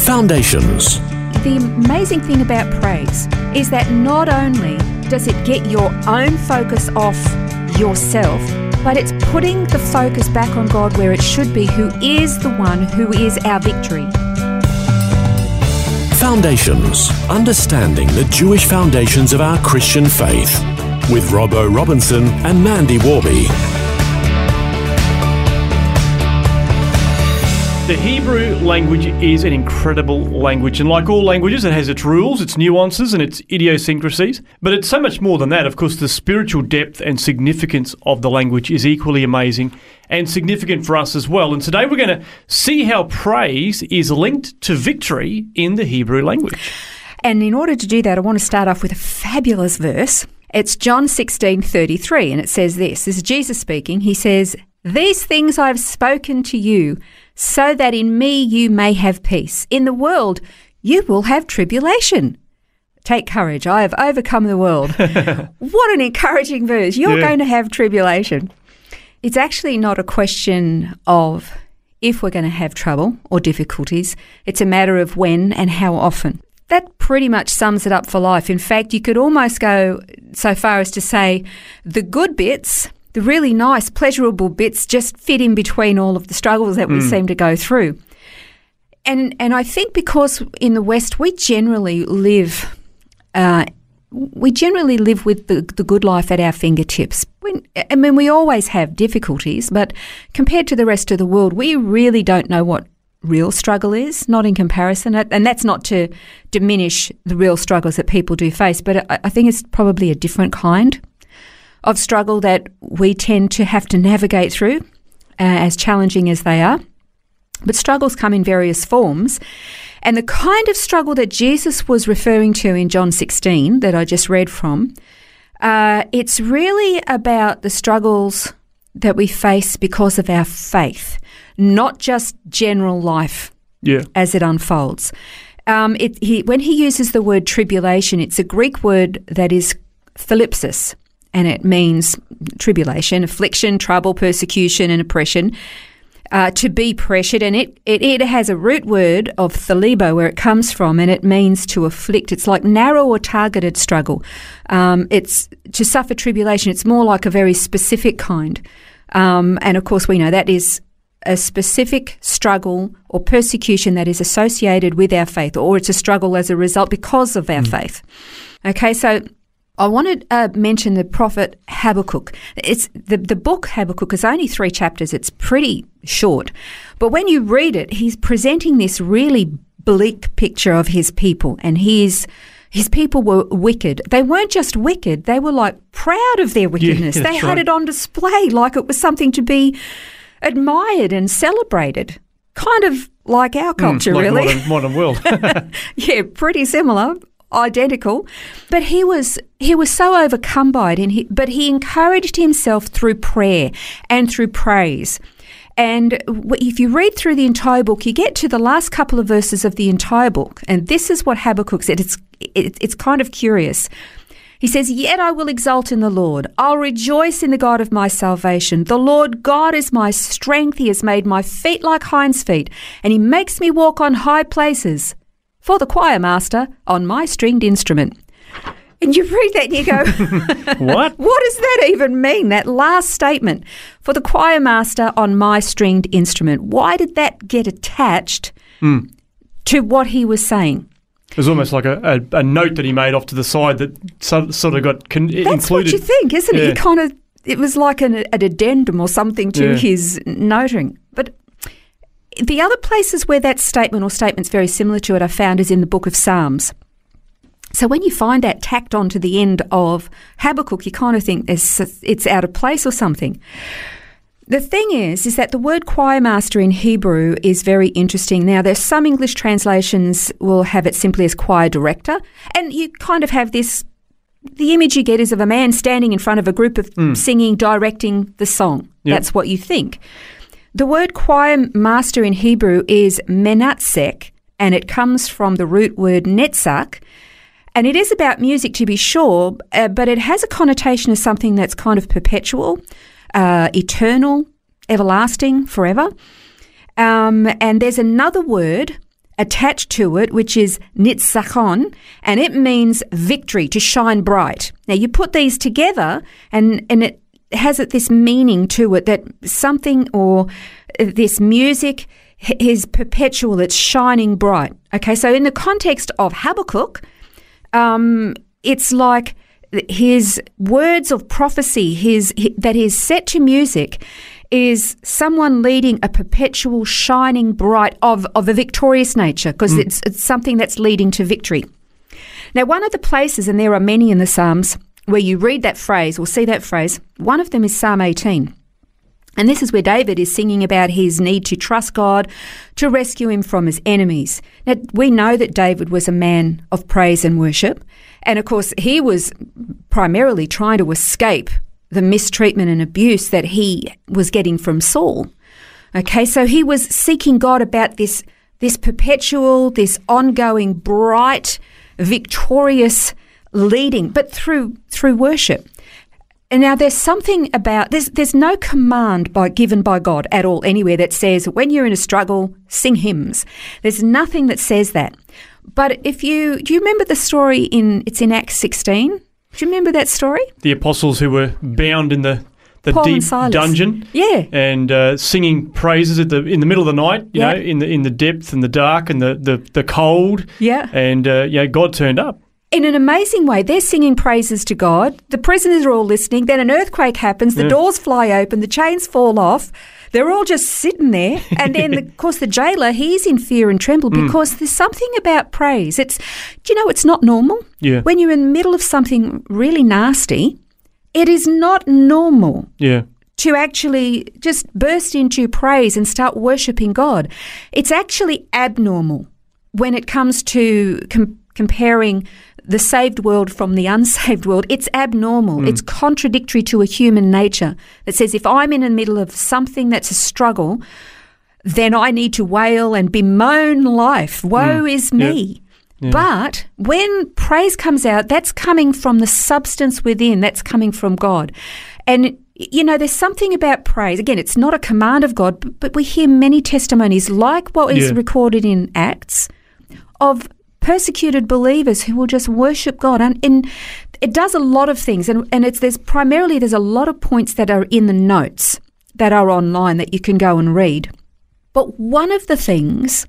Foundations. The amazing thing about praise is that not only does it get your own focus off yourself, but it's putting the focus back on God where it should be, who is the one who is our victory. Foundations. Understanding the Jewish foundations of our Christian faith. With Robbo Robinson and Mandy Warby. The Hebrew language is an incredible language, and like all languages, it has its rules, its nuances, and its idiosyncrasies. But it's so much more than that. Of course, the spiritual depth and significance of the language is equally amazing and significant for us as well. And today we're going to see how praise is linked to victory in the Hebrew language. And in order to do that, I want to start off with a fabulous verse. It's John 16 33, and it says this This is Jesus speaking. He says, These things I have spoken to you so that in me you may have peace. In the world you will have tribulation. Take courage, I have overcome the world. what an encouraging verse. You're Yeah. going to have tribulation. It's actually not a question of if we're going to have trouble or difficulties, it's a matter of when and how often. That pretty much sums it up for life. In fact, you could almost go so far as to say the good bits, the really nice, pleasurable bits, just fit in between all of the struggles that we seem to go through. And and I think because in the West we generally live, uh, we generally live with the, the good life at our fingertips. When, I mean, we always have difficulties, but compared to the rest of the world, we really don't know what real struggle is. Not in comparison, and that's not to diminish the real struggles that people do face, but I, I think it's probably a different kind of struggle that we tend to have to navigate through, uh, as challenging as they are. But struggles come in various forms. And the kind of struggle that Jesus was referring to in John 16 that I just read from, uh, it's really about the struggles that we face because of our faith, not just general life Yeah. as it unfolds. Um, it, he, when he uses the word tribulation, it's a Greek word that is thalipsis, and it means tribulation, affliction, trouble, persecution, and oppression. Uh, to be pressured, and it, it, it has a root word of thalibo, where it comes from, and it means to afflict. It's like narrow or targeted struggle. Um, it's to suffer tribulation. It's more like a very specific kind, um, and of course we know that is a specific struggle or persecution that is associated with our faith, or it's a struggle as a result because of our faith. Okay, so I want to uh, mention the prophet Habakkuk. It's the the book Habakkuk is only three chapters. It's pretty short, but when you read it, he's presenting this really bleak picture of his people, and his his people were wicked. They weren't just wicked; they were like proud of their wickedness. they had right. it on display like it was something to be admired and celebrated. Kind of like our culture, Hmm, like really. Modern, modern world. yeah, pretty similar, identical. But he was he was so overcome by it, and he, but he encouraged himself through prayer and through praise. And if you read through the entire book, you get to the last couple of verses of the entire book, and this is what Habakkuk said. It's it, it's kind of curious. He says, Yet I will exult in the Lord. I'll rejoice in the God of my salvation. The Lord God is my strength. He has made my feet like hinds' feet, and he makes me walk on high places. For the choir master on my stringed instrument. And you read that and you go, what? What does that even mean? That last statement. For the choir master on my stringed instrument. Why did that get attached hmm. to what he was saying? It was almost like a, a, a note that he made off to the side that so, sort of got con- That's included. what you think, isn't it? Yeah. You kind of it was like an, an addendum or something to Yeah. his noting. The other places where that statement or statements very similar to it I found is in the book of Psalms. So when you find that tacked onto the end of Habakkuk, you kind of think it's, it's out of place or something. The thing is, is that the word choir master in Hebrew is very interesting. Now, there's some English translations will have it simply as choir director, and you kind of have this. The image you get is of a man standing in front of a group of mm. singing, directing the song. Yep. That's what you think. The word choir master in Hebrew is menatsek, and it comes from the root word netzach, and it is about music to be sure, uh, but it has a connotation of something that's kind of perpetual, uh, eternal, everlasting, forever. Um, and there's another word attached to it, which is nitzachon, and it means victory, to shine bright. Now you put these together, and and it has it this meaning to it that something or this music is perpetual. It's shining bright. Okay, so in the context of Habakkuk, um, it's like his words of prophecy, his hi- that is set to music, is someone leading a perpetual shining bright of of a victorious nature because it's, it's something that's leading to victory. Now, one of the places, and there are many in the Psalms, where you read that phrase or see that phrase, one of them is Psalm 18. And this is where David is singing about his need to trust God to rescue him from his enemies. Now, we know that David was a man of praise and worship. And of course, he was primarily trying to escape the mistreatment and abuse that he was getting from Saul. Okay, so he was seeking God about this, this perpetual, this ongoing, bright, victorious leading, but through through worship. And now there's something about there's there's no command by given by God at all anywhere that says when you're in a struggle, sing hymns. There's nothing that says that. But if you do you remember the story in it's in Acts 16? Do you remember that story? The apostles who were bound in the, the Paul deep dungeon. Yeah. And uh, singing praises at the in the middle of the night, you Yeah. know, in the in the depth and the dark and the, the, the cold. Yeah. And uh, yeah, God turned up. In an amazing way, they're singing praises to God. The prisoners are all listening. Then an earthquake happens. The Yeah. doors fly open. The chains fall off. They're all just sitting there. And then, of course, the jailer, he's in fear and tremble Mm. because there's something about praise. It's, do you know, it's not normal. Yeah. When you're in the middle of something really nasty, it is not normal Yeah. to actually just burst into praise and start worshipping God. It's actually abnormal when it comes to com- comparing the saved world from the unsaved world. It's abnormal. Hmm. It's contradictory to a human nature that says if I'm in the middle of something that's a struggle, then I need to wail and bemoan life. Hmm. Woe is me. But when praise comes out, that's coming from the substance within, that's coming from God. And, you know, there's something about praise. Again, it's not a command of God, but, but we hear many testimonies like what is Yeah. recorded in Acts of persecuted believers who will just worship God. And, and it does a lot of things. And, and it's there's primarily there's a lot of points that are in the notes that are online that you can go and read. But one of the things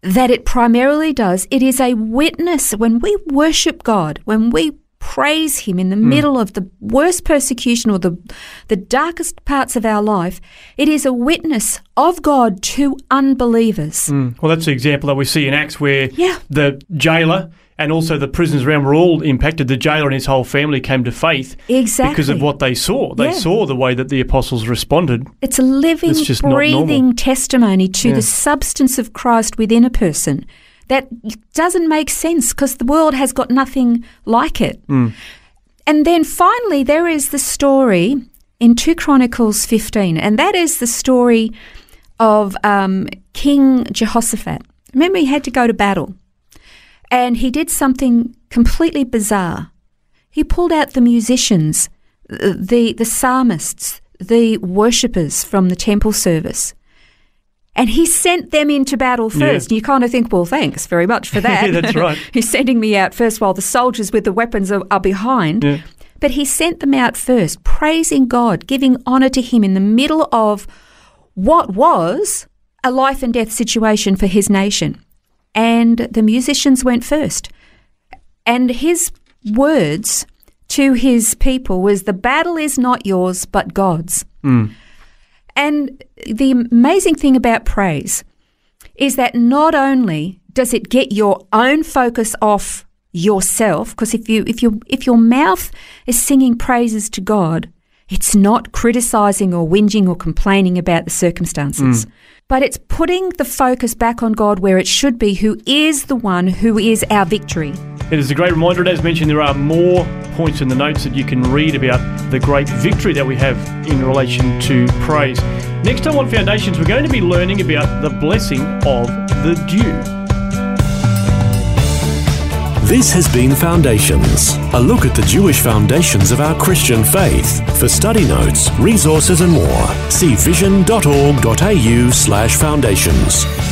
that it primarily does, it is a witness when we worship God, when we praise Him in the middle of the worst persecution or the, the darkest parts of our life, it is a witness of God to unbelievers. Mm. Well, that's the example that we see in Acts where Yeah. the jailer and also the prisoners around were all impacted. The jailer and his whole family came to faith Exactly. because of what they saw. They Yeah. saw the way that the apostles responded. It's a living, It's breathing testimony to Yeah. the substance of Christ within a person. That doesn't make sense because the world has got nothing like it. Mm. And then finally, there is the story in 2 Chronicles 15, and that is the story of um, King Jehoshaphat. Remember, he had to go to battle, and he did something completely bizarre. He pulled out the musicians, the, the psalmists, the worshippers from the temple service. And he sent them into battle first. And you kind of think, well, thanks very much for that. Yeah, that's right. He's sending me out first while the soldiers with the weapons are, are behind. Yeah. But he sent them out first, praising God, giving honour to Him in the middle of what was a life and death situation for his nation. And the musicians went first. And his words to his people was the battle is not yours, but God's. Hmm. And the amazing thing about praise is that not only does it get your own focus off yourself, because if you if you if your mouth is singing praises to God, It's not criticizing or whinging or complaining about the circumstances, mm. but it's putting the focus back on God where it should be, who is the one who is our victory. It is a great reminder. As mentioned, there are more points in the notes that you can read about the great victory that we have in relation to praise. Next time on Foundations, we're going to be learning about the blessing of the dew. This has been Foundations, a look at the Jewish foundations of our Christian faith. For study notes, resources, and more, see vision.org.au slash foundations.